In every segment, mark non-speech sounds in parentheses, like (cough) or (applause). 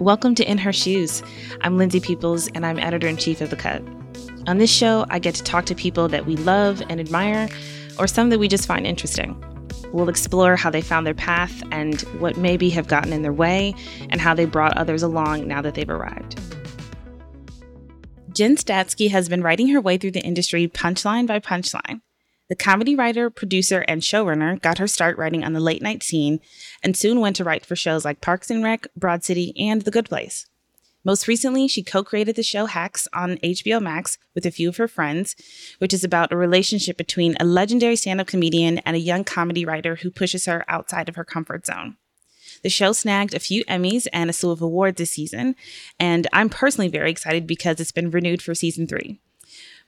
Welcome to In Her Shoes. I'm Lindsay Peoples, and I'm editor in chief of The Cut. On this show, I get to talk to people that we love and admire, or some that we just find interesting. We'll explore how they found their path and what maybe have gotten in their way, and how they brought others along now that they've arrived. Jen Statsky has been writing her way through the industry punchline by punchline. The comedy writer, producer, and showrunner got her start writing on the late night scene and soon went to write for shows like Parks and Rec, Broad City, and The Good Place. Most recently, she co created the show Hacks on HBO Max with a few of her friends, which is about a relationship between a legendary stand up comedian and a young comedy writer who pushes her outside of her comfort zone. The show snagged a few Emmys and a slew of awards this season, and I'm personally very excited because it's been renewed for season three.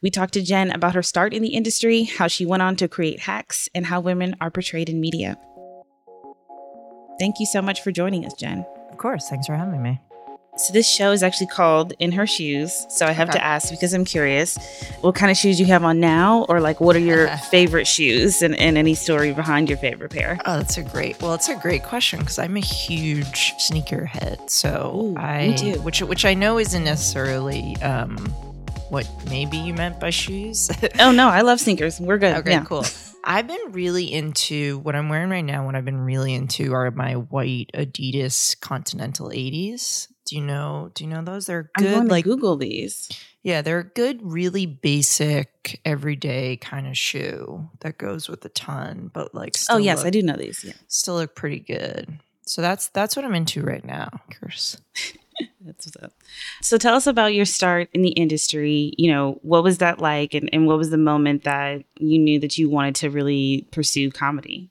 We talked to Jen about her start in the industry, how she went on to create Hacks, and how women are portrayed in media. Thank you so much for joining us, Jen. Of course. Thanks for having me. So this show is actually called In Her Shoes. So I have Okay. to ask because I'm curious, what kind of shoes you have on now, or like what are your (laughs) favorite shoes, and, and any story behind your favorite pair? Oh, that's a great. Well, it's a great question because I'm a huge sneaker head. So Ooh, I, which which I know isn't necessarily um, what maybe you meant by shoes. (laughs) Oh no, I love sneakers. We're good. okay, Yeah. cool. (laughs) I've been really into what I'm wearing right now. What I've been really into are my white Adidas Continental 80s. Do you know? Do you know those? They're good. like Google these. Yeah, they're a good, really basic, everyday kind of shoe that goes with a ton, but like oh, still Oh yes, look, I do know these. Yeah, still look pretty good. So that's that's what I'm into right now. Curse. (laughs) that's what's up. So tell us about your start in the industry. You know, what was that like, and, and what was the moment that you knew that you wanted to really pursue comedy?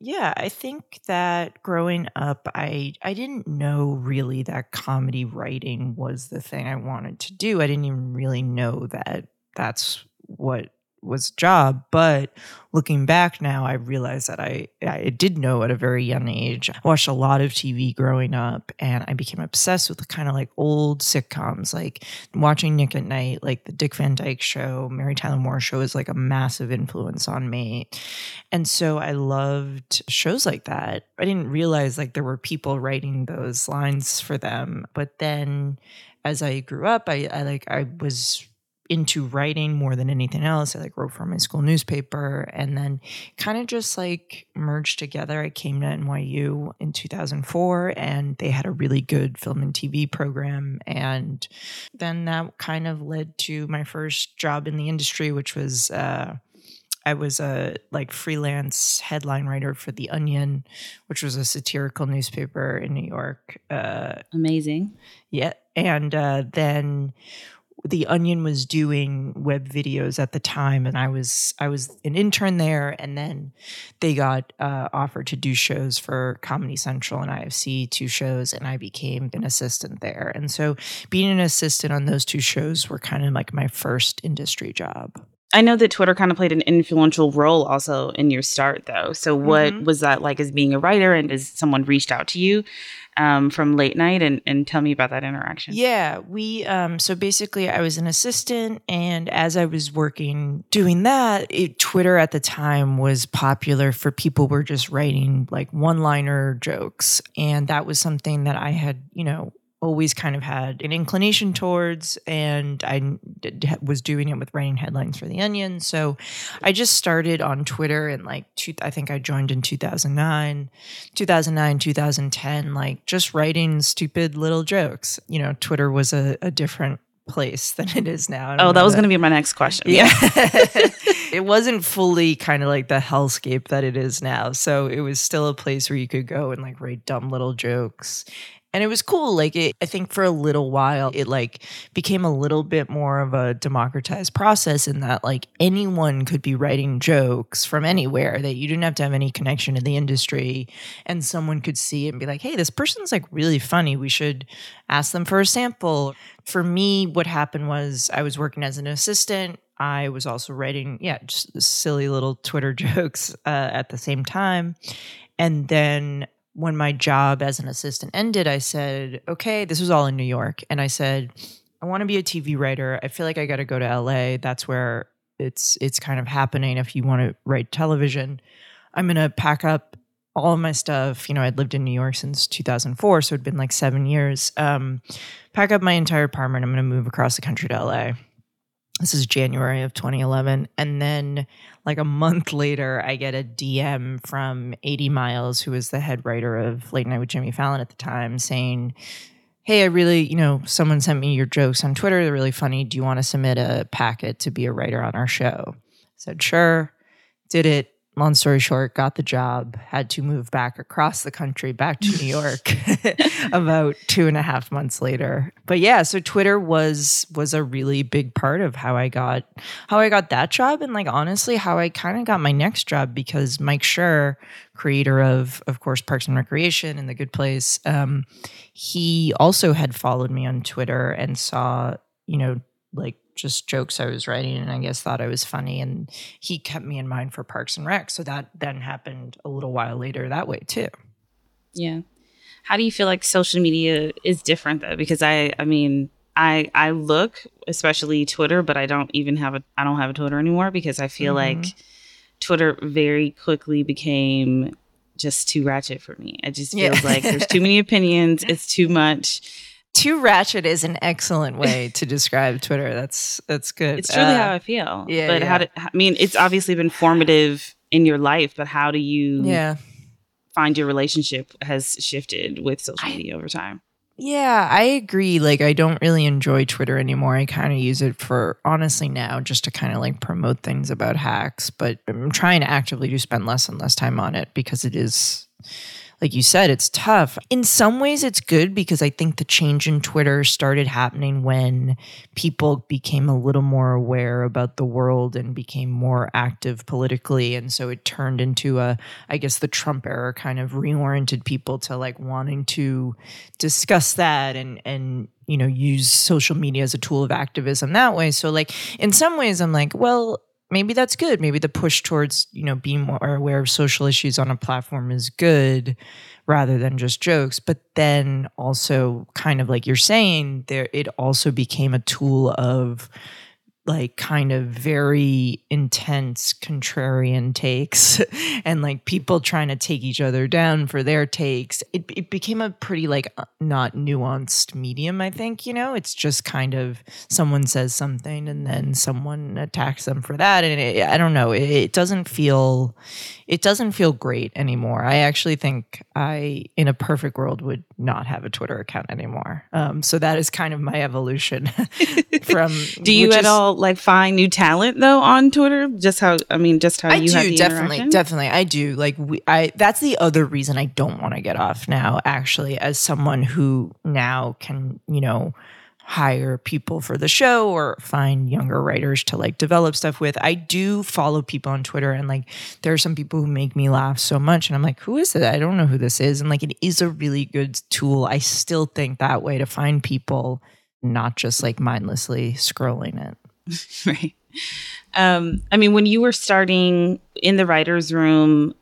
Yeah, I think that growing up, I I didn't know really that comedy writing was the thing I wanted to do. I didn't even really know that that's what was a job. But looking back now, I realize that I I did know at a very young age. I watched a lot of TV growing up, and I became obsessed with the kind of like old sitcoms, like watching Nick at Night, like the Dick Van Dyke Show, Mary Tyler Moore Show is like a massive influence on me. And so I loved shows like that. I didn't realize like there were people writing those lines for them. But then as I grew up, I, I like I was into writing more than anything else. I like wrote for my school newspaper and then kind of just like merged together. I came to NYU in 2004 and they had a really good film and TV program. And then that kind of led to my first job in the industry, which was uh I was a like freelance headline writer for The Onion, which was a satirical newspaper in New York. Uh, Amazing. yeah, and uh, then The Onion was doing web videos at the time, and I was I was an intern there, and then they got uh, offered to do shows for Comedy Central and IFC, two shows, and I became an assistant there. And so, being an assistant on those two shows were kind of like my first industry job. I know that Twitter kind of played an influential role also in your start, though. So, what Mhm. was that like as being a writer? And has someone reached out to you um, from late night? And, and tell me about that interaction. Yeah, we um so basically I was an assistant and as I was working doing that, it, Twitter at the time was popular for people were just writing like one-liner jokes and that was something that I had, you know, always kind of had an inclination towards and I did, was doing it with writing headlines for the Onion. So I just started on Twitter and like two, I think I joined in 2009. 2009 2010 like just writing stupid little jokes you know twitter was a, a different place (laughs) than it is now. Oh, that was going to be my next question. Yeah. (laughs) it wasn't fully kind of like the hellscape that it is now. So it was still a place where you could go and like write dumb little jokes and it was cool like it, i think for a little while it like became a little bit more of a democratized process in that like anyone could be writing jokes from anywhere that you didn't have to have any connection to the industry. And someone could see it and be like hey this person's like really funny. We should ask them for a sample. For me what happened was i was working as an assistant. I was also writing, yeah, just silly little Twitter (laughs) jokes uh, at the same time. And then when my job as an assistant ended, I said, okay, this was all in New York. And I said, I want to be a TV writer. I feel like I got to go to LA. That's where it's it's kind of happening if you want to write television. I'm going to pack up all of my stuff. You know, I'd lived in New York since 2004, so it'd been like 7 years. Um, pack up my entire apartment. I'm going to move across the country to LA. This is January of 2011 and then like a month later, I get a DM from A.D. Miles, who was the head writer of Late Night with Jimmy Fallon at the time, saying, Hey, I really, you know, someone sent me your jokes on Twitter. They're really funny. Do you want to submit a packet to be a writer on our show? I said, Sure. Did it long story short, got the job, had to move back across the country, back to New York (laughs) about two and a half months later. But yeah, so Twitter was was a really big part of how I got how I got that job and like honestly how I kind of got my next job because Mike Schur, creator of of course Parks and Recreation and The Good Place, um, he also had followed me on Twitter and saw, you know, like just jokes I was writing and I guess thought I was funny. And he kept me in mind for Parks and Rec. So that then happened a little while later that way too. Yeah. How do you feel like social media is different though? Because I, I mean, I I look, especially Twitter, but I don't even have a I don't have a Twitter anymore because I feel mm-hmm. like Twitter very quickly became just too ratchet for me. It just feels yeah. like there's too (laughs) many opinions. It's too much too ratchet is an excellent way (laughs) to describe Twitter. That's that's good. It's truly uh, how I feel. Yeah. But yeah. how do I mean it's obviously been formative in your life, but how do you yeah find your relationship has shifted with social media I, over time? Yeah, I agree. Like I don't really enjoy Twitter anymore. I kind of use it for honestly now just to kind of like promote things about hacks, but I'm trying to actively to spend less and less time on it because it is like you said, it's tough. In some ways, it's good because I think the change in Twitter started happening when people became a little more aware about the world and became more active politically. And so it turned into a, I guess, the Trump era kind of reoriented people to like wanting to discuss that and, and, you know, use social media as a tool of activism that way. So, like, in some ways, I'm like, well, maybe that's good. Maybe the push towards, you know, being more aware of social issues on a platform is good rather than just jokes. But then also kind of like you're saying, there it also became a tool of like kind of very intense contrarian takes (laughs) and like people trying to take each other down for their takes. It, it became a pretty like uh, not nuanced medium i think you know? It's just kind of someone says something and then someone attacks them for that and it, i don't know. It, it doesn't feel it doesn't feel great anymore. I actually think i in a perfect world would not have a twitter account anymore. Um, so that is kind of my evolution (laughs) from (laughs) do you at is, all like find new talent though on Twitter? Just how I mean, just how I you do, have the definitely, definitely. I do. Like we, I that's the other reason I don't want to get off now. Actually, as someone who now can, you know, hire people for the show or find younger writers to like develop stuff with. I do follow people on Twitter and like there are some people who make me laugh so much and I'm like, who is it? I don't know who this is. And like it is a really good tool. I still think that way to find people, not just like mindlessly scrolling it. (laughs) right. Um, I mean, when you were starting in the writer's room,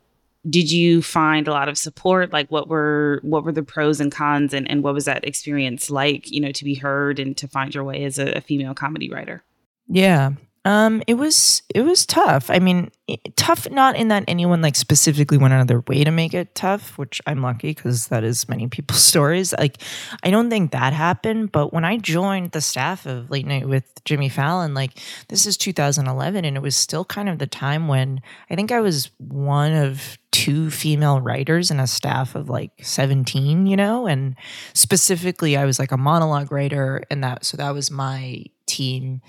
did you find a lot of support? Like what were what were the pros and cons and, and what was that experience like, you know, to be heard and to find your way as a, a female comedy writer? Yeah. Um, it was it was tough. I mean, it, tough not in that anyone like specifically went out of their way to make it tough, which I'm lucky because that is many (laughs) people's stories. Like, I don't think that happened. But when I joined the staff of Late Night with Jimmy Fallon, like this is 2011, and it was still kind of the time when I think I was one of two female writers in a staff of like 17, you know, and specifically I was like a monologue writer, and that so that was my team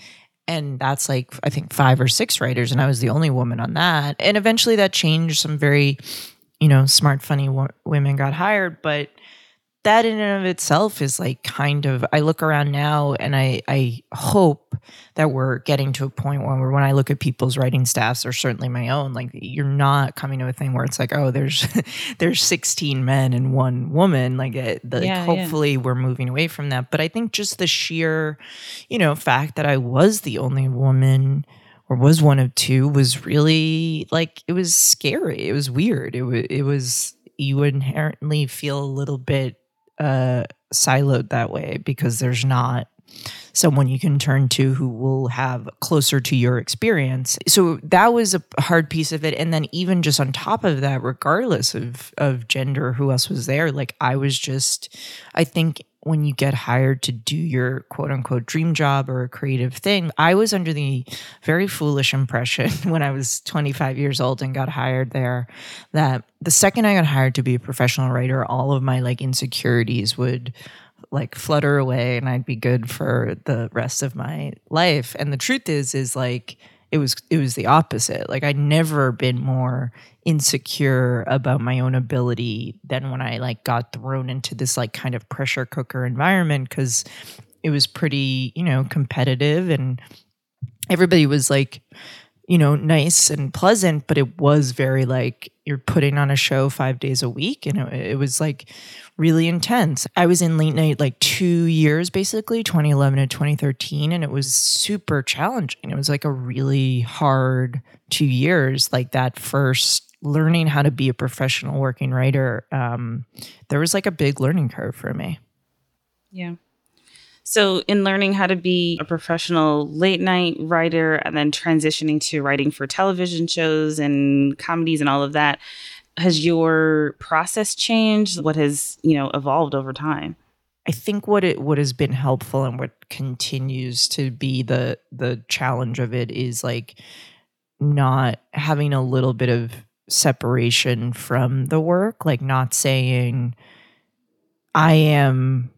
and that's like i think five or six writers and i was the only woman on that. And eventually that changed. Some very you know smart funny w- women got hired but that in and of itself is like kind of I look around now and I I hope that we're getting to a point where when I look at people's writing staffs or certainly my own, like you're not coming to a thing where it's like, oh, there's (laughs) there's 16 men and one woman. Like, it, the, yeah, hopefully yeah. we're moving away from that. But I think just the sheer, you know, fact that I was the only woman or was one of two was really like it was scary. It was weird. It was it was you inherently feel a little bit uh, siloed that way because there's not someone you can turn to who will have closer to your experience. So that was a hard piece of it. And then even just on top of that, regardless of of gender, who else was there, like I was just I think when you get hired to do your quote unquote dream job or a creative thing. I was under the very foolish impression (laughs) when I was 25 years old and got hired there that the second I got hired to be a professional writer, all of my like insecurities would like flutter away and I'd be good for the rest of my life. And the truth is is like it was it was the opposite. Like I'd never been more insecure about my own ability than when I like got thrown into this like kind of pressure cooker environment cuz it was pretty, you know, competitive and everybody was like you know, nice and pleasant, but it was very like you're putting on a show 5 days a week and it, it was like really intense. I was in late night like two years, basically 2011 to 2013, and it was super challenging. It was like a really hard two years, like that first learning how to be a professional working writer. Um, there was like a big learning curve for me. Yeah. So, in learning how to be a professional late night writer and then transitioning to writing for television shows and comedies and all of that, has your process changed? What has, you know, evolved over time? I think what it what has been helpful and what continues to be the the challenge of it is like not having a little bit of separation from the work, like not saying I am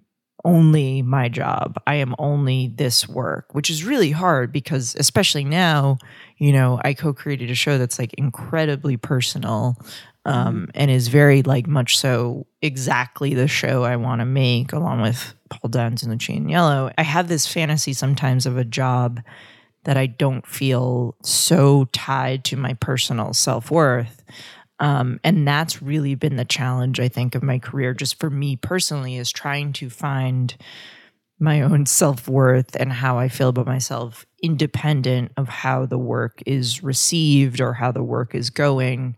only my job. I am only this work, which is really hard because especially now, you know, I co-created a show that's like incredibly personal um, mm-hmm. and is very like much so exactly the show I want to make, along with Paul Downs and Lucia Aniello. I have this fantasy sometimes of a job that I don't feel so tied to my personal self worth. Um, and that's really been the challenge, I think, of my career, just for me personally, is trying to find my own self worth and how I feel about myself, independent of how the work is received or how the work is going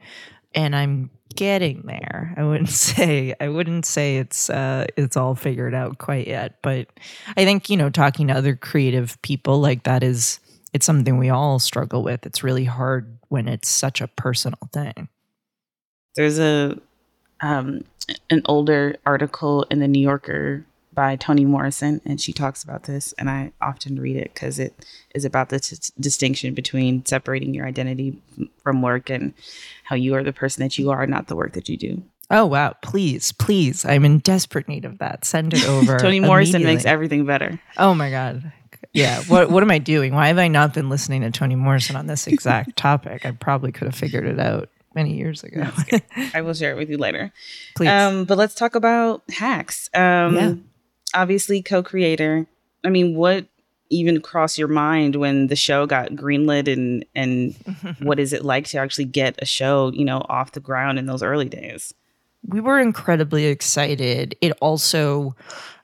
and I'm getting there. I wouldn't (laughs) say I wouldn't say it's uh it's all figured out quite yet, but I think, you know, talking to other creative people like that is it's something we all struggle with. It's really hard when it's such a personal thing. There's a um an older article in the New Yorker by Toni Morrison, and she talks about this, and I often read it because it is about the t- distinction between separating your identity from work and how you are the person that you are, not the work that you do. Oh wow! Please, please, I'm in desperate need of that. Send it (laughs) over. Toni Morrison makes everything better. Oh my god! Yeah. What What am I doing? Why have I not been listening to Toni Morrison on this exact topic? I probably could have figured it out many years ago. (laughs) I will share it with you later. Please. Um, but let's talk about hacks. Um, yeah obviously co-creator. I mean, what even crossed your mind when the show got greenlit and and (laughs) what is it like to actually get a show, you know, off the ground in those early days? We were incredibly excited. It also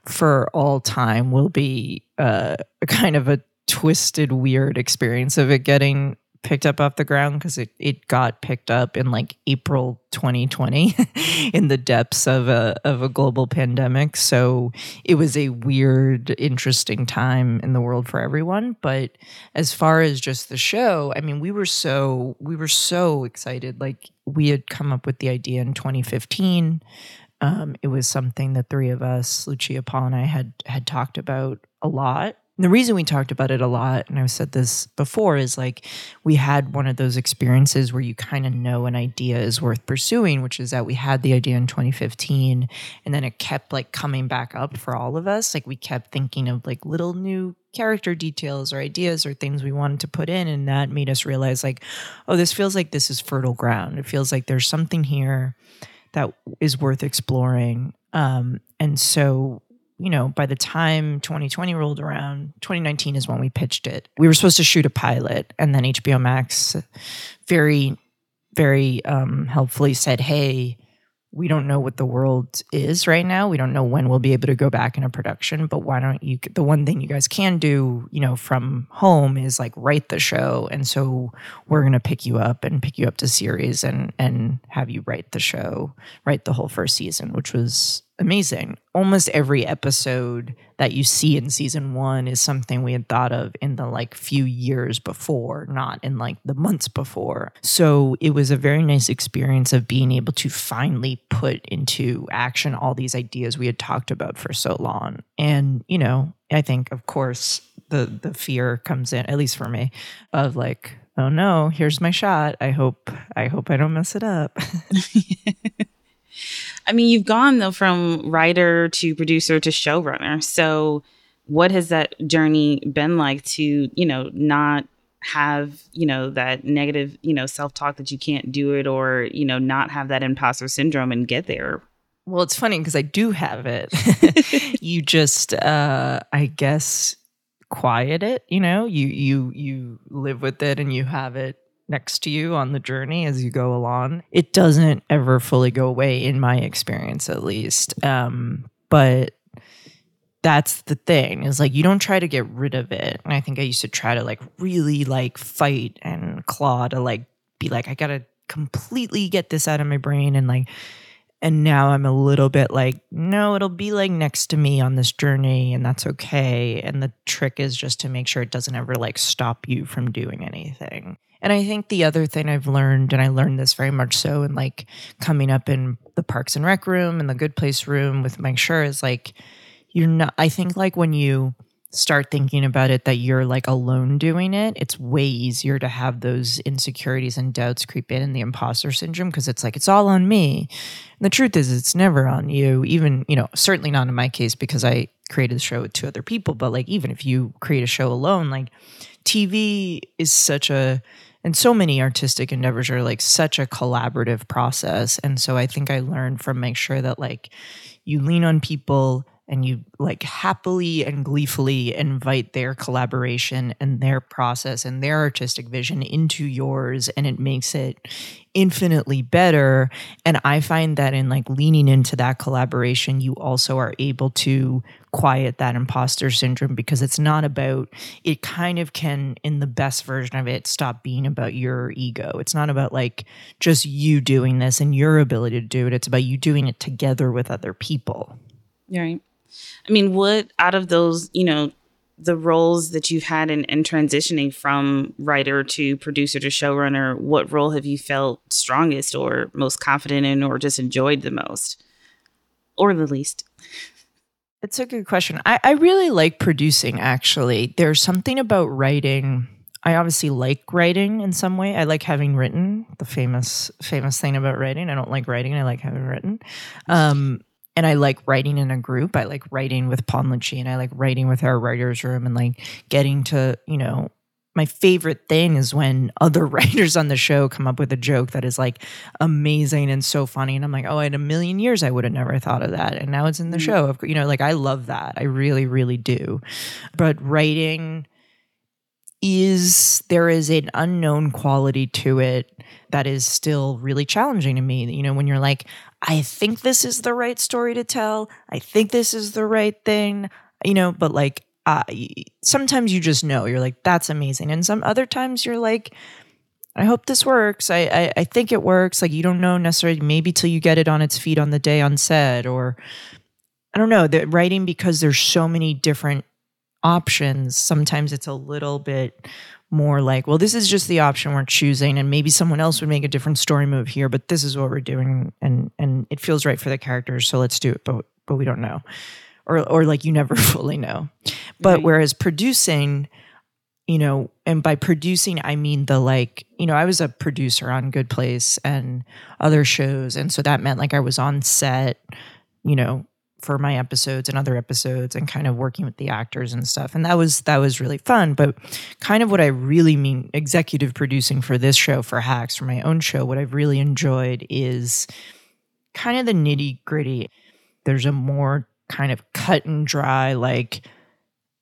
for all time will be uh, kind of a twisted weird experience of it getting picked up off the ground because it, it got picked up in like April 2020 (laughs) in the depths of a of a global pandemic. So it was a weird, interesting time in the world for everyone. But as far as just the show, I mean, we were so we were so excited. Like we had come up with the idea in 2015. Um, it was something the three of us, Lucia, Paul, and I had had talked about a lot the reason we talked about it a lot, and I've said this before, is like we had one of those experiences where you kind of know an idea is worth pursuing, which is that we had the idea in 2015 and then it kept like coming back up for all of us. Like we kept thinking of like little new character details or ideas or things we wanted to put in. And that made us realize, like, oh, this feels like this is fertile ground. It feels like there's something here that is worth exploring. Um, and so you know, by the time 2020 rolled around, 2019 is when we pitched it. We were supposed to shoot a pilot, and then HBO Max very, very um, helpfully said, Hey, we don't know what the world is right now. We don't know when we'll be able to go back into production, but why don't you? The one thing you guys can do, you know, from home is like write the show. And so we're going to pick you up and pick you up to series and, and have you write the show, write the whole first season, which was amazing. Almost every episode that you see in season one is something we had thought of in the like few years before, not in like the months before. So it was a very nice experience of being able to finally put into action all these ideas we had talked about for so long. And, you know, I think of course the the fear comes in, at least for me, of like, oh no, here's my shot. I hope I hope I don't mess it up. (laughs) I mean, you've gone though from writer to producer to showrunner. So, what has that journey been like to, you know, not have, you know, that negative, you know, self talk that you can't do it or, you know, not have that imposter syndrome and get there? Well, it's funny because I do have it. (laughs) you just, uh, I guess, quiet it. You know, you you you live with it and you have it next to you on the journey as you go along. It doesn't ever fully go away, in my experience at least. Um, but that's the thing is like you don't try to get rid of it. And I think I used to try to like really like fight and claw to like be like, I gotta completely get this out of my brain and like and now I'm a little bit like, no, it'll be like next to me on this journey, and that's okay. And the trick is just to make sure it doesn't ever like stop you from doing anything. And I think the other thing I've learned, and I learned this very much so in like coming up in the Parks and Rec room and the Good Place room with Mike Schur is like, you're not, I think like when you start thinking about it that you're like alone doing it, it's way easier to have those insecurities and doubts creep in and the imposter syndrome because it's like, it's all on me. And the truth is, it's never on you, even, you know, certainly not in my case because I created the show with two other people, but like even if you create a show alone, like TV is such a, and so many artistic endeavors are like such a collaborative process. And so i think i learned from Mike Schur that like you lean on people and you like happily and gleefully invite their collaboration and their process and their artistic vision into yours and it makes it infinitely better. And i find that in like leaning into that collaboration you also are able to quiet that imposter syndrome because it's not about it kind of can in the best version of it stop being about your ego. It's not about like just you doing this and your ability to do it. It's about you doing it together with other people. Right I mean, what out of those, you know, the roles that you've had in, in transitioning from writer to producer to showrunner, what role have you felt strongest or most confident in or just enjoyed the most? Or the least? It's a good question. I, I really like producing actually. There's something about writing. I obviously like writing in some way. I like having written. The famous famous thing about writing. I don't like writing. I like having written. Um, and I like writing in a group. I like writing with Paul Lucia and I like writing with our writers room and like getting to, you know, my favorite thing is when other (laughs) writers on the show come up with a joke that is like amazing and so funny and i'm like oh in a million years i would have never thought of that and now it's in the mm-hmm. show you know like i love that i really really do but writing is there is an unknown quality to it that is still really challenging to me you know when you're like I think this is the right story to tell. I think this is the right thing, you know, but like uh, sometimes you just know, you're like, that's amazing. And some other times you're like, I hope this works. I, I, I think it works. Like you don't know necessarily maybe till you get it on its feet on the day on set or I don't know. The writing because there's so many different options. Sometimes it's a little bit more like, well, this is just the option we're choosing, and maybe someone else would make a different story move here, but this is what we're doing, and and it feels right for the characters, so let's do it. But but we don't know, or or like you never (laughs) fully know. But right. whereas producing, you know, and by producing I mean the like, you know, I was a producer on Good Place and other shows, and so that meant like I was on set, you know, for my episodes and other episodes and kind of working with the actors and stuff. And that was that was really fun. But kind of what i really mean executive producing for this show for hacks for my own show what i've really enjoyed is kind of the nitty gritty. There's a more kind of cut and dry like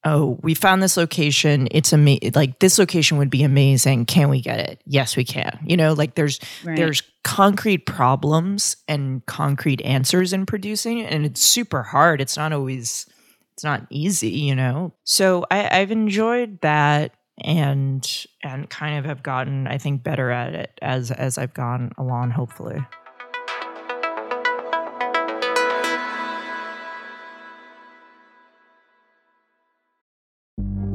oh, we found this location. It's amazing. Like this location would be amazing. Can we get it? Yes, we can. You know, like there's right. there's concrete problems and concrete answers in producing, and it's super hard. It's not always it's not easy, you know. So I, I've enjoyed that and and kind of have gotten, I think, better at it as as I've gone along, hopefully.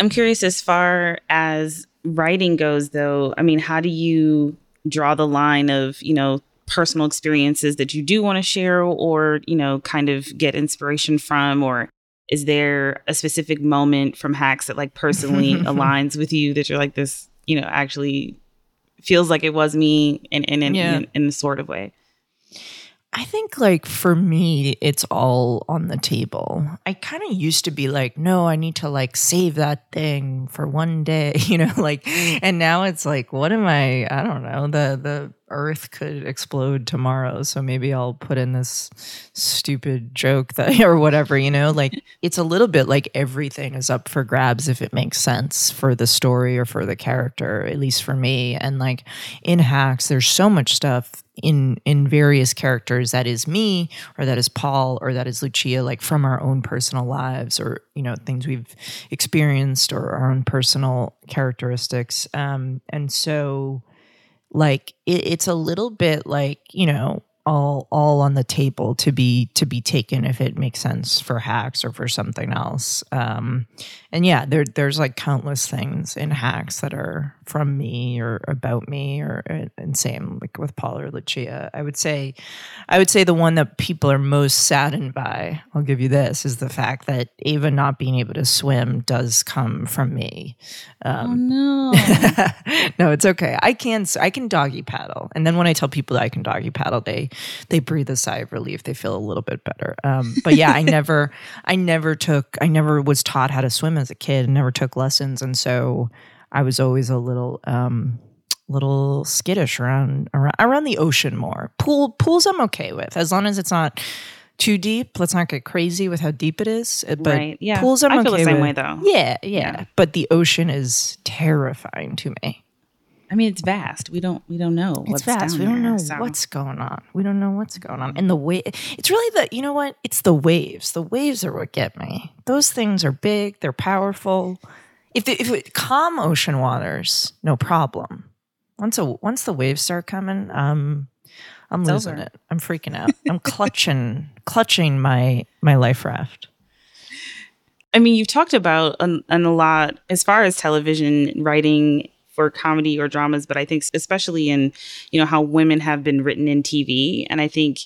I'm curious as far as writing goes, though. I mean, how do you draw the line of, you know, personal experiences that you do want to share or, you know, kind of get inspiration from? Or is there a specific moment from hacks that like personally (laughs) aligns with you that you're like, this, you know, actually feels like it was me in, in, in, yeah. in, in a sort of way? I think like for me, it's all on the table. I kind of used to be like, no, I need to like save that thing for one day, (laughs) you know, like, and now it's like, what am I? I don't know. The the Earth could explode tomorrow, so maybe I'll put in this stupid joke that (laughs) or whatever, you know. Like (laughs) it's a little bit like everything is up for grabs if it makes sense for the story or for the character, at least for me. And like in hacks, there's so much stuff in in various characters that is me or that is Paul or that is Lucia like from our own personal lives or you know things we've experienced or our own personal characteristics. Um and so like it, it's a little bit like you know all all on the table to be to be taken if it makes sense for hacks or for something else. Um and yeah there there's like countless things in hacks that are from me or about me or uh, and same like with paul or lucia. I would say i would say the one that people are most saddened by i'll give you this is the fact that ava not being able to swim does come from me. Um, oh no. (laughs) no it's okay. I can i can doggy paddle. And then when i tell people that i can doggy paddle they they breathe a sigh of relief they feel a little bit better um, but yeah i never (laughs) i never took i never was taught how to swim as a kid and never took lessons. And so I was always a little, um, little skittish around, around, around the ocean more. Pool, pools I'm okay with as long as it's not too deep. Let's not get crazy with how deep it is. Uh, but right. Yeah. Pools I'm I feel okay the same with. way though. Yeah, yeah, yeah. But the ocean is terrifying to me. I mean, it's vast. We don't we don't know it's vast. we don't know so. what's going on. We don't know what's going on. And the way it's really the you know what? It's the waves. The waves are what get me. Those things are big. They're powerful. If the, if it, calm ocean waters, no problem. Once a once the waves start coming, um, I'm it's losing over. it. I'm freaking out. I'm clutching (laughs) clutching my my life raft. I mean, you've talked about an, an a lot as far as television writing for comedy or dramas, but I think especially in, you know, how women have been written in TV. And I think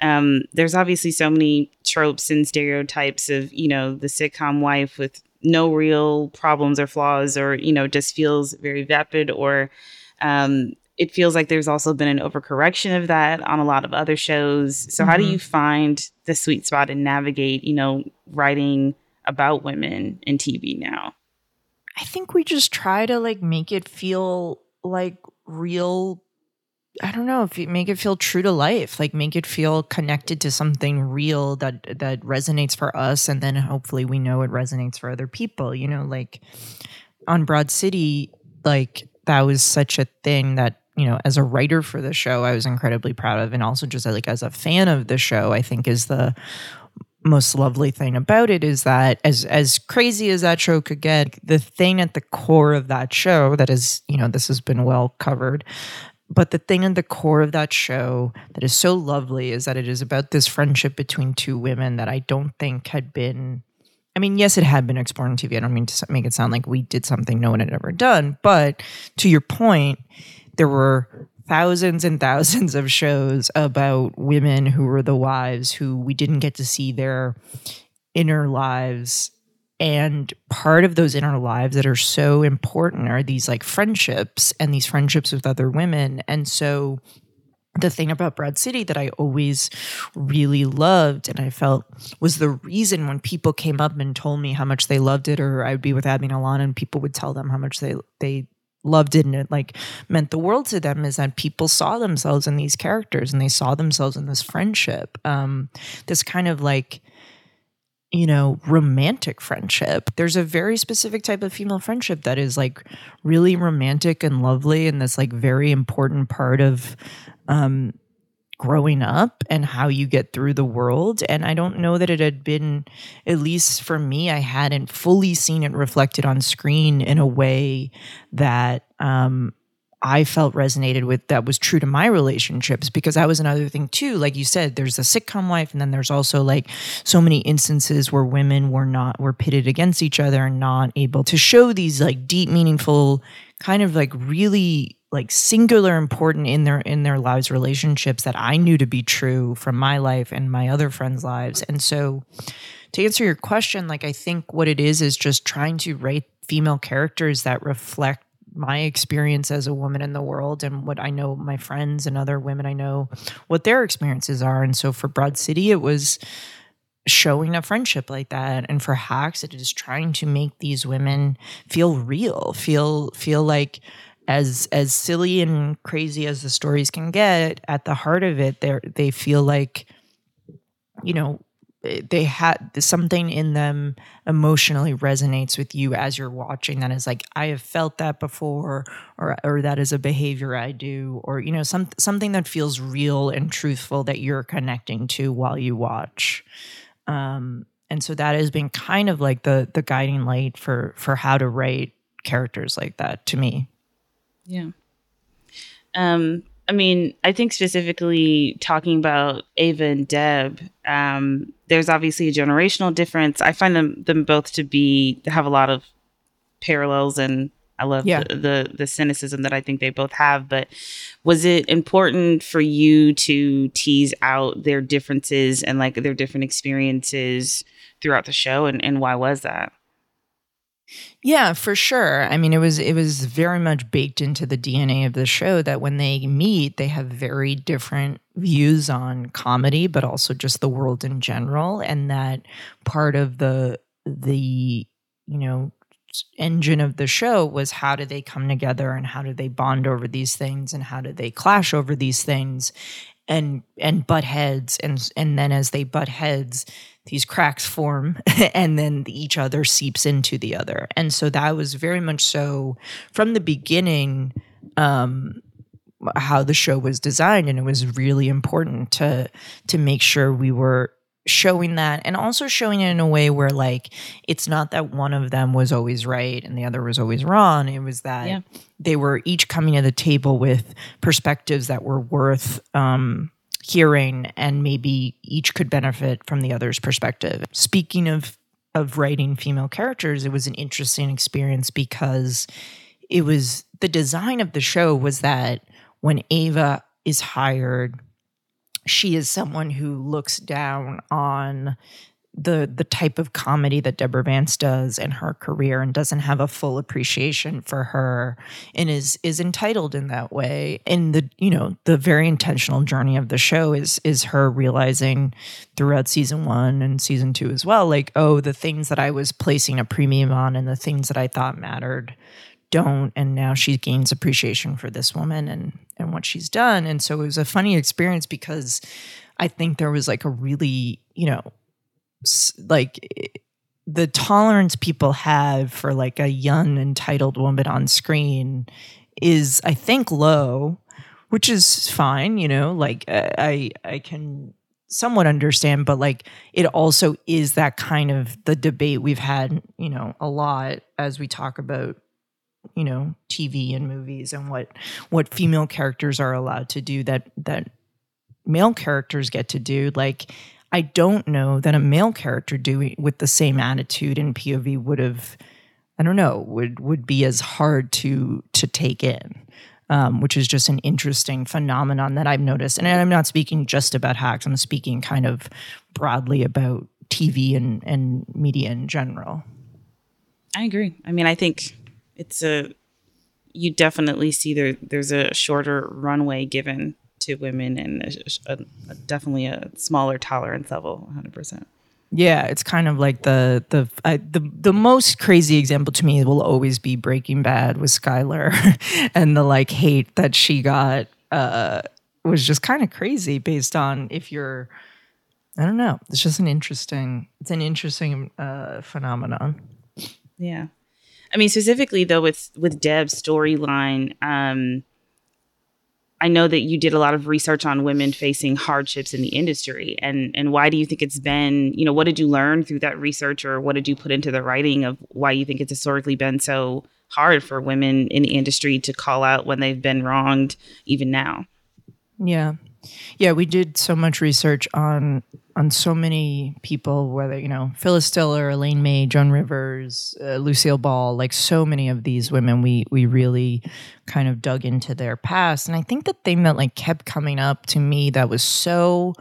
um, there's obviously so many tropes and stereotypes of, you know, the sitcom wife with no real problems or flaws or, you know, just feels very vapid or, um, it feels like there's also been an overcorrection of that on a lot of other shows. So mm-hmm. how do mm-hmm. you find the sweet spot and navigate, you know, writing about women in TV now? I think we just try to like make it feel like real I don't know if you make it feel true to life, like make it feel connected to something real that that resonates for us, and then hopefully we know it resonates for other people. You know, like on Broad City, like that was such a thing that you know, as a writer for the show, I was incredibly proud of, and also just like as a fan of the show, I think is the most lovely thing about it is that as as crazy as that show could get the thing at the core of that show that is you know this has been well covered but the thing at the core of that show that is so lovely is that it is about this friendship between two women that I don't think had been. I mean, yes, it had been explored on TV. I don't mean to make it sound like we did something no one had ever done. But to your point, there were thousands and thousands of shows about women who were the wives who we didn't get to see their inner lives and part of those inner lives that are so important are these like friendships and these friendships with other women. And so the thing about Broad City that I always really loved and I felt was the reason when people came up and told me how much they loved it, or I would be with Abbi and Ilana and people would tell them how much they they loved it and it like meant the world to them is that people saw themselves in these characters and they saw themselves in this friendship. Um, this kind of like you know, romantic friendship. There's a very specific type of female friendship that is like really romantic and lovely and that's like very important part of um growing up and how you get through the world and I don't know that it had been at least for me I hadn't fully seen it reflected on screen in a way that um I felt resonated with that was true to my relationships because that was another thing too. Like you said, there's a sitcom wife, and then there's also like so many instances where women were not were pitted against each other and not able to show these like deep, meaningful, kind of like really like singular important in their in their lives relationships that I knew to be true from my life and my other friends' lives. And so to answer your question, like I think what it is is just trying to write female characters that reflect my experience as a woman in the world and what I know my friends and other women I know what their experiences are. And so for Broad City, it was showing a friendship like that. And for Hacks, it is trying to make these women feel real, feel feel like as as silly and crazy as the stories can get, at the heart of it, they they feel like you know eh, they had something in them emotionally resonates with you as you're watching that is like I have felt that before or or that is a behavior I do or you know some something that feels real and truthful that you're connecting to while you watch um and so that has been kind of like the the guiding light for for how to write characters like that to me yeah um I mean, I think specifically talking about Ava and Deb, um, there's obviously a generational difference. I find them them both to be have a lot of parallels, and I love yeah. the, the, the cynicism that I think they both have. But was it important for you to tease out their differences and like their different experiences throughout the show, and and why was that? Yeah, for sure. I mean, it was it was very much baked into the DNA of the show that when they meet, they have very different views on comedy, but also just the world in general, and that part of the the you know engine of the show was how do they come together and how do they bond over these things and how do they clash over these things and and butt heads. And and then as they butt heads these cracks form (laughs) and then each other seeps into the other. And so that was very much so from the beginning um how the show was designed. And it was really important to to make sure we were showing that and also showing it in a way where like it's not that one of them was always right and the other was always wrong it was that yeah. they were each coming to the table with perspectives that were worth um hearing and maybe each could benefit from the other's perspective. Speaking of of writing female characters, it was an interesting experience because it was the design of the show was that when Ava is hired, she is someone who looks down on the the type of comedy that Deborah Vance does in her career and doesn't have a full appreciation for her and is is entitled in that way. And the you know, the very intentional journey of the show is is her realizing throughout season 1 and season 2 as well like oh, the things that I was placing a premium on and the things that I thought mattered don't and now she gains appreciation for this woman and and what she's done. And so it was a funny experience because I think there was like a really, you know, like the tolerance people have for like a young entitled woman on screen is I think low, which is fine, you know, like I I can somewhat understand but like it also is that kind of the debate we've had, you know, a lot as we talk about you know TV and movies and what what female characters are allowed to do that that male characters get to do like I don't know that a male character doing with the same attitude and POV would have, I don't know, would would be as hard to to take in, um, which is just an interesting phenomenon that I've noticed. And I'm not speaking just about hacks. I'm speaking kind of broadly about TV and and media in general. I agree. I mean, I think it's a you definitely see there there's a shorter runway given to women and a, a, a, definitely a smaller tolerance level 100% yeah it's kind of like the the I, the the most crazy example to me will always be breaking bad with skyler (laughs) and the like hate that she got uh was just kind of crazy based on if you're i don't know it's just an interesting it's an interesting uh phenomenon. Yeah i mean specifically though with with deb's storyline um I know that you did a lot of research on women facing hardships in the industry and and why do you think it's been, you know, what did you learn through that research or what did you put into the writing of why you think it's historically been so hard for women in the industry to call out when they've been wronged even now? Yeah. Yeah, we did so much research on on so many people, whether you know Phyllis Diller, Elaine May, Joan Rivers, uh, Lucille Ball, like so many of these women, we we really kind of dug into their past, and I think the thing that like kept coming up to me that was so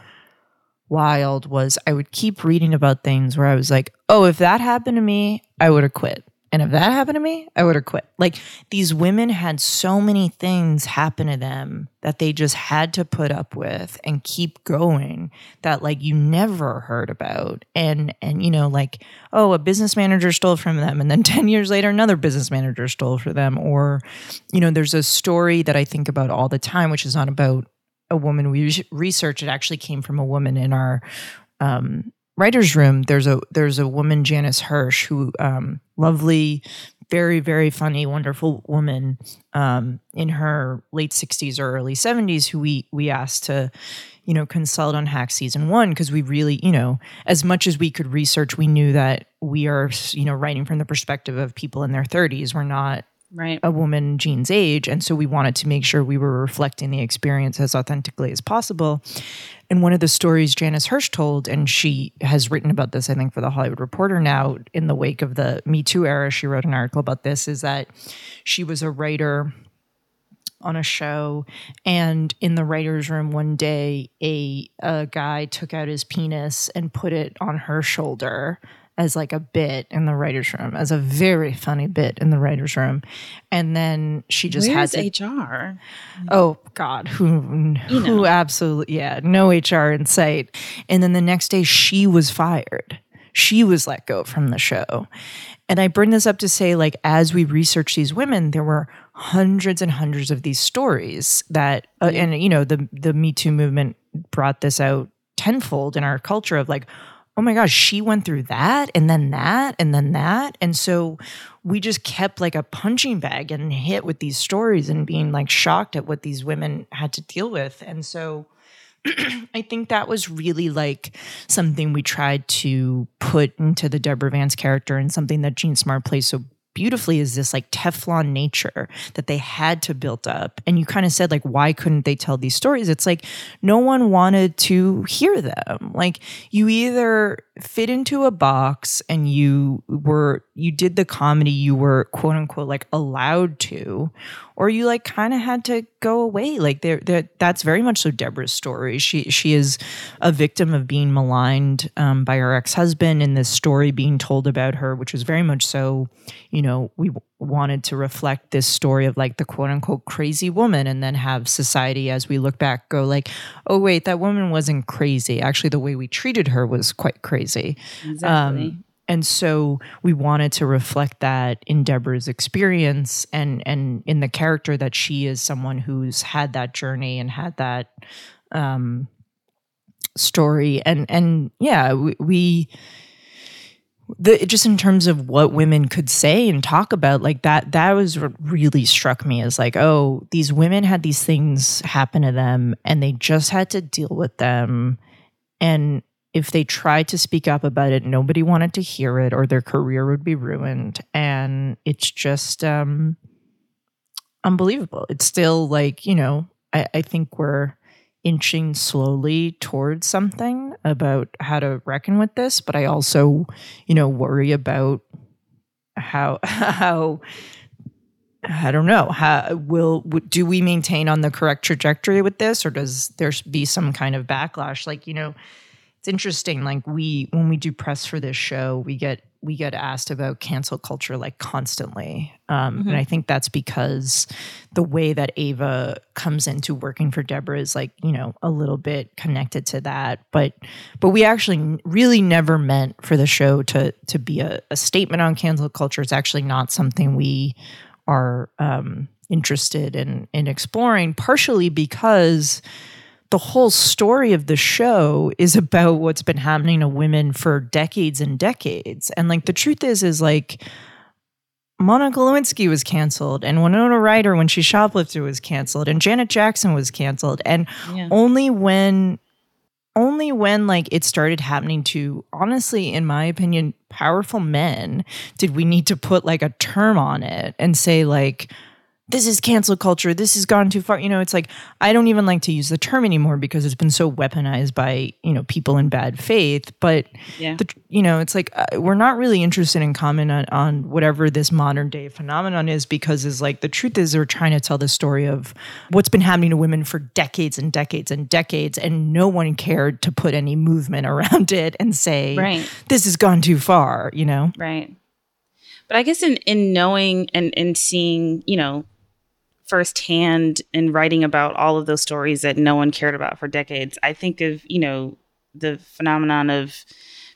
wild was I would keep reading about things where I was like, oh, if that happened to me, I would have quit. And if that happened to me, I would have quit. Like these women had so many things happen to them that they just had to put up with and keep going that like you never heard about. And and you know like oh, a business manager stole from them and then (laughs) 10 years later another business manager stole from them or you know there's a story that I think about all the time which is not about a woman we researched it actually came from a woman in our um, writer's room, there's a there's a woman, Janice Hirsch, who um, lovely, very very funny, wonderful woman um, in her late 60s or early 70s, who we we asked to, you know, consult on Hacks season one because we really, you know, as much as we could research, we knew that we are, you know, writing from the perspective of people in their 30s. We're not right. a woman Jean's age. And so we wanted to make sure we were reflecting the experience as authentically as possible. And one of the stories Janice Hirsch told, and she has written about this, I think, for the Hollywood Reporter now, in the wake of the Me Too era, she wrote an article about this, is that she was a writer on a show and in the writers room one day a, a guy took out his penis and put it on her shoulder as like a bit in the writers' room, as a very funny bit in the writers' room, and then she just Where's had to, HR. Oh God, who you who know. absolutely yeah, no HR in sight. And then the next day she was fired. She was let go from the show. And I bring this up to say, like, as we research these women, there were hundreds and hundreds of these stories that, uh, and you know, the the Me Too movement brought this out tenfold in our culture of like, oh my gosh, she went through that and then that and then that. And so we just kept like a punching bag and hit with these stories and being like shocked at what these women had to deal with. And so (clears throat) I think that was really like something we tried to put into the Deborah Vance character and something that Jean Smart plays so beautifully is this like Teflon nature that they had to build up. And you kind of said, like, why couldn't they tell these stories? It's like no one wanted to hear them. Like, you either fit into a box and you were, you did the comedy you were quote unquote like allowed to, or you like kind of had to go away. Like, there, that's very much so Deborah's story. She, she is a victim of being maligned um, by her ex husband, and this story being told about her, which was very much so, you know we wanted to reflect this story of like the quote unquote crazy woman and then have society as we look back go like, oh, wait, that woman wasn't crazy. Actually, the way we treated her was quite crazy. Exactly. Um, and so we wanted to reflect that in Deborah's experience and and in the character that she is someone who's had that journey and had that um, story. And and yeah we, we the just in terms of what women could say and talk about like that that was really struck me as like oh these women had these things happen to them and they just had to deal with them. And if they tried to speak up about it nobody wanted to hear it or their career would be ruined and it's just um unbelievable it's still like you know i, I think we're inching slowly towards something about how to reckon with this, but I also, you know, worry about how (laughs) how I don't know how will do we maintain on the correct trajectory with this, or does there be some kind of backlash? Like you know, it's interesting. Like we when we do press for this show, we get we get asked about cancel culture like constantly. Um, mm-hmm. And I think that's because the way that Ava comes into working for Deborah is like, you know, a little bit connected to that. But but we actually really never meant for the show to to be a, a statement on cancel culture. It's actually not something we are um, interested in in exploring, partially because the whole story of the show is about what's been happening to women for decades and decades. And like the truth is, is like Monica Lewinsky was canceled, and Winona Ryder, when she shoplifted, was canceled, and Janet Jackson was canceled. And yeah. only when only when like it started happening to honestly in my opinion powerful men did we need to put like a term on it and say like this is cancel culture. This has gone too far. You know, it's like I don't even like to use the term anymore because it's been so weaponized by you know people in bad faith. But yeah. the, you know, it's like uh, we're not really interested in comment on, on whatever this modern day phenomenon is because is like the truth is they're trying to tell the story of what's been happening to women for decades and decades and decades, and no one cared to put any movement (laughs) around it and say right. this has gone too far. You know, right. But I guess in in knowing and and seeing, you know, firsthand in writing about all of those stories that no one cared about for decades, I think of, you know, the phenomenon of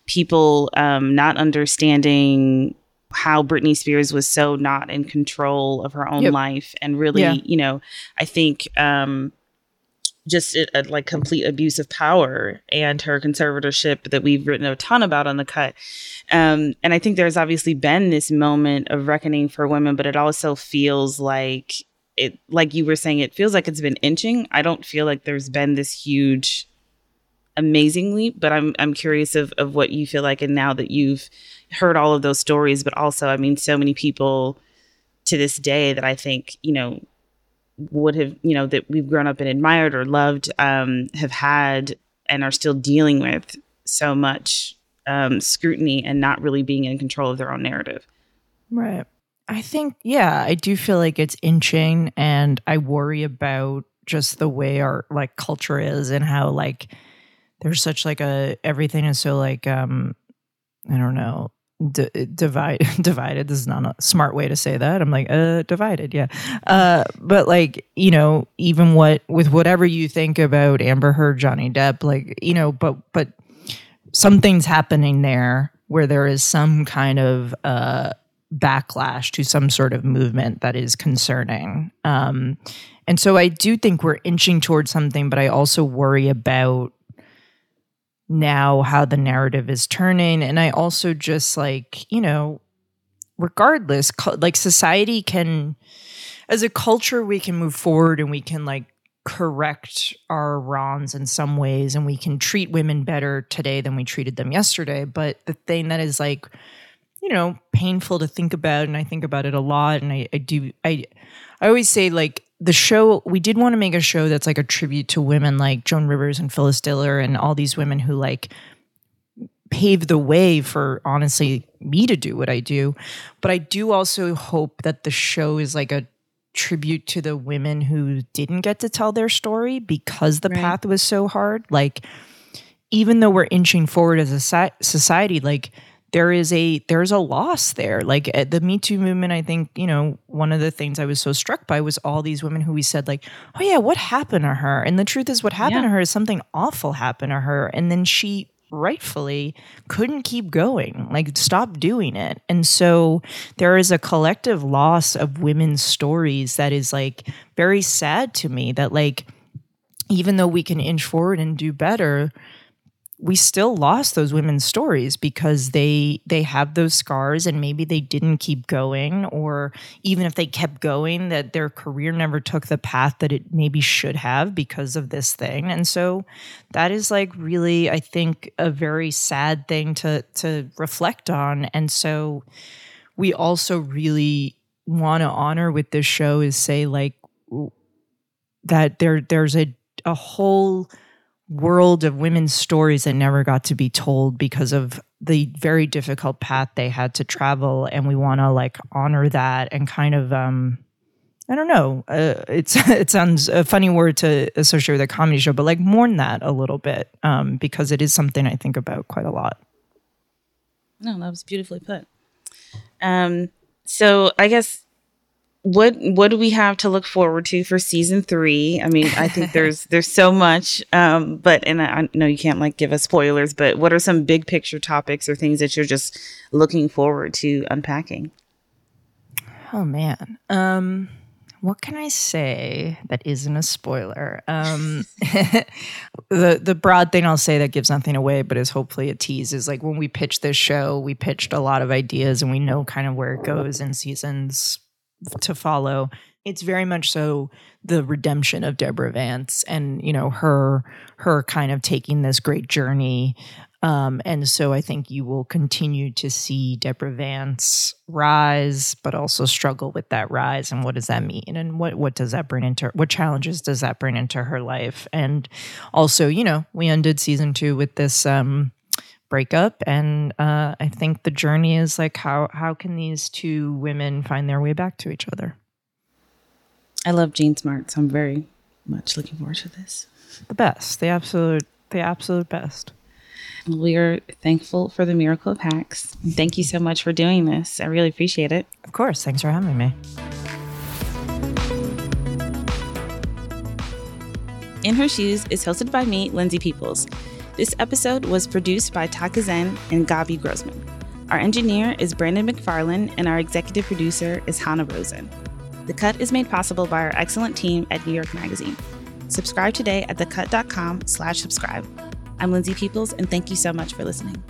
people um, not understanding how Britney Spears was so not in control of her own yep. life. And really, yeah. you know, I think um, just a, a, like complete abuse of power and her conservatorship that we've written a ton about on the cut. Um, and I think there's obviously been this moment of reckoning for women, but it also feels like it like you were saying it feels like it's been inching. I don't feel like there's been this huge amazingly but i'm i'm curious of of what you feel like and now that you've heard all of those stories but also i mean so many people to this day that i think you know would have you know that we've grown up and admired or loved um have had and are still dealing with so much um scrutiny and not really being in control of their own narrative. Right I think, yeah, I do feel like it's inching, and I worry about just the way our like culture is and how like there's such like a everything is so like um I don't know d- divide (laughs) divided. This is not a smart way to say that. I'm like uh divided, yeah. Uh, but like you know, even what with whatever you think about Amber Heard, Johnny Depp, like you know, but but something's happening there where there is some kind of uh backlash to some sort of movement that is concerning. Um, and so I do think we're inching towards something, but I also worry about now how the narrative is turning. And I also just like, you know, regardless, like society can, as a culture, we can move forward and we can like correct our wrongs in some ways and we can treat women better today than we treated them yesterday. But the thing that is like, you know, painful to think about. And I think about it a lot. And I, I do, I, I always say like the show, we did want to make a show that's like a tribute to women like Joan Rivers and Phyllis Diller and all these women who like paved the way for honestly me to do what I do. But I do also hope that the show is like a tribute to the women who didn't get to tell their story because the right. path was so hard. Like, even though we're inching forward as a society, like there is a there's a loss there. Like eh, the Me Too movement, I think you know one of the things I was so struck by was all these women who we said like, oh yeah, what happened to her? And the truth is, what happened yeah. to her is something awful happened to her, and then she rightfully couldn't keep going, like stop doing it. And so there is a collective loss of women's stories that is like very sad to me that like even though we can inch forward and do better, we still lost those women's stories because they they have those scars and maybe they didn't keep going or even if they kept going that their career never took the path that it maybe should have because of this thing. And so that is like really i think a very sad thing to to reflect on. And so we also really want to honor with this show is say like that there there's a a whole world of women's stories that never got to be told because of the very difficult path they had to travel and we want to like honor that and kind of um I don't know. Uh, it's (laughs) it sounds a funny word to associate with a comedy show, but like mourn that a little bit um, because it is something I think about quite a lot. No, that was beautifully put. Um, so I guess what what do we have to look forward to for season three? I mean, I think (laughs) there's there's so much, um, but and I, I know you can't like give us spoilers, but what are some big picture topics or things that you're just looking forward to unpacking? Oh man, um, what can I say that isn't a spoiler? Um, (laughs) the the broad thing I'll say that gives nothing away, but is hopefully a tease, is like when we pitched this show, we pitched a lot of ideas, and we know kind of where it goes in seasons to follow. It's very much so the redemption of Deborah Vance and you know her her kind of taking this great journey. Um, and so I think you will continue to see Deborah Vance rise, but also struggle with that rise. And what does that mean? And what what does that bring into what challenges does that bring into her life? And also, you know, we ended season two with this um, breakup and uh, i think the journey is like how how can these two women find their way back to each other? I love jean smart so i'm very much looking forward to this. The best. The absolute the absolute best. We are thankful for the miracle of hacks. Thank you so much for doing this. I really appreciate it. Of course. Thanks for having me. In her shoes is hosted by me lindsay peoples this episode was produced by Taka Zen and Gabi Grossman. Our engineer is Brandon McFarland, and our executive producer is Hanna Rosin. The Cut is made possible by our excellent team at New York Magazine. Subscribe today at thecut.com slash subscribe. I'm Lindsay Peoples, and thank you so much for listening.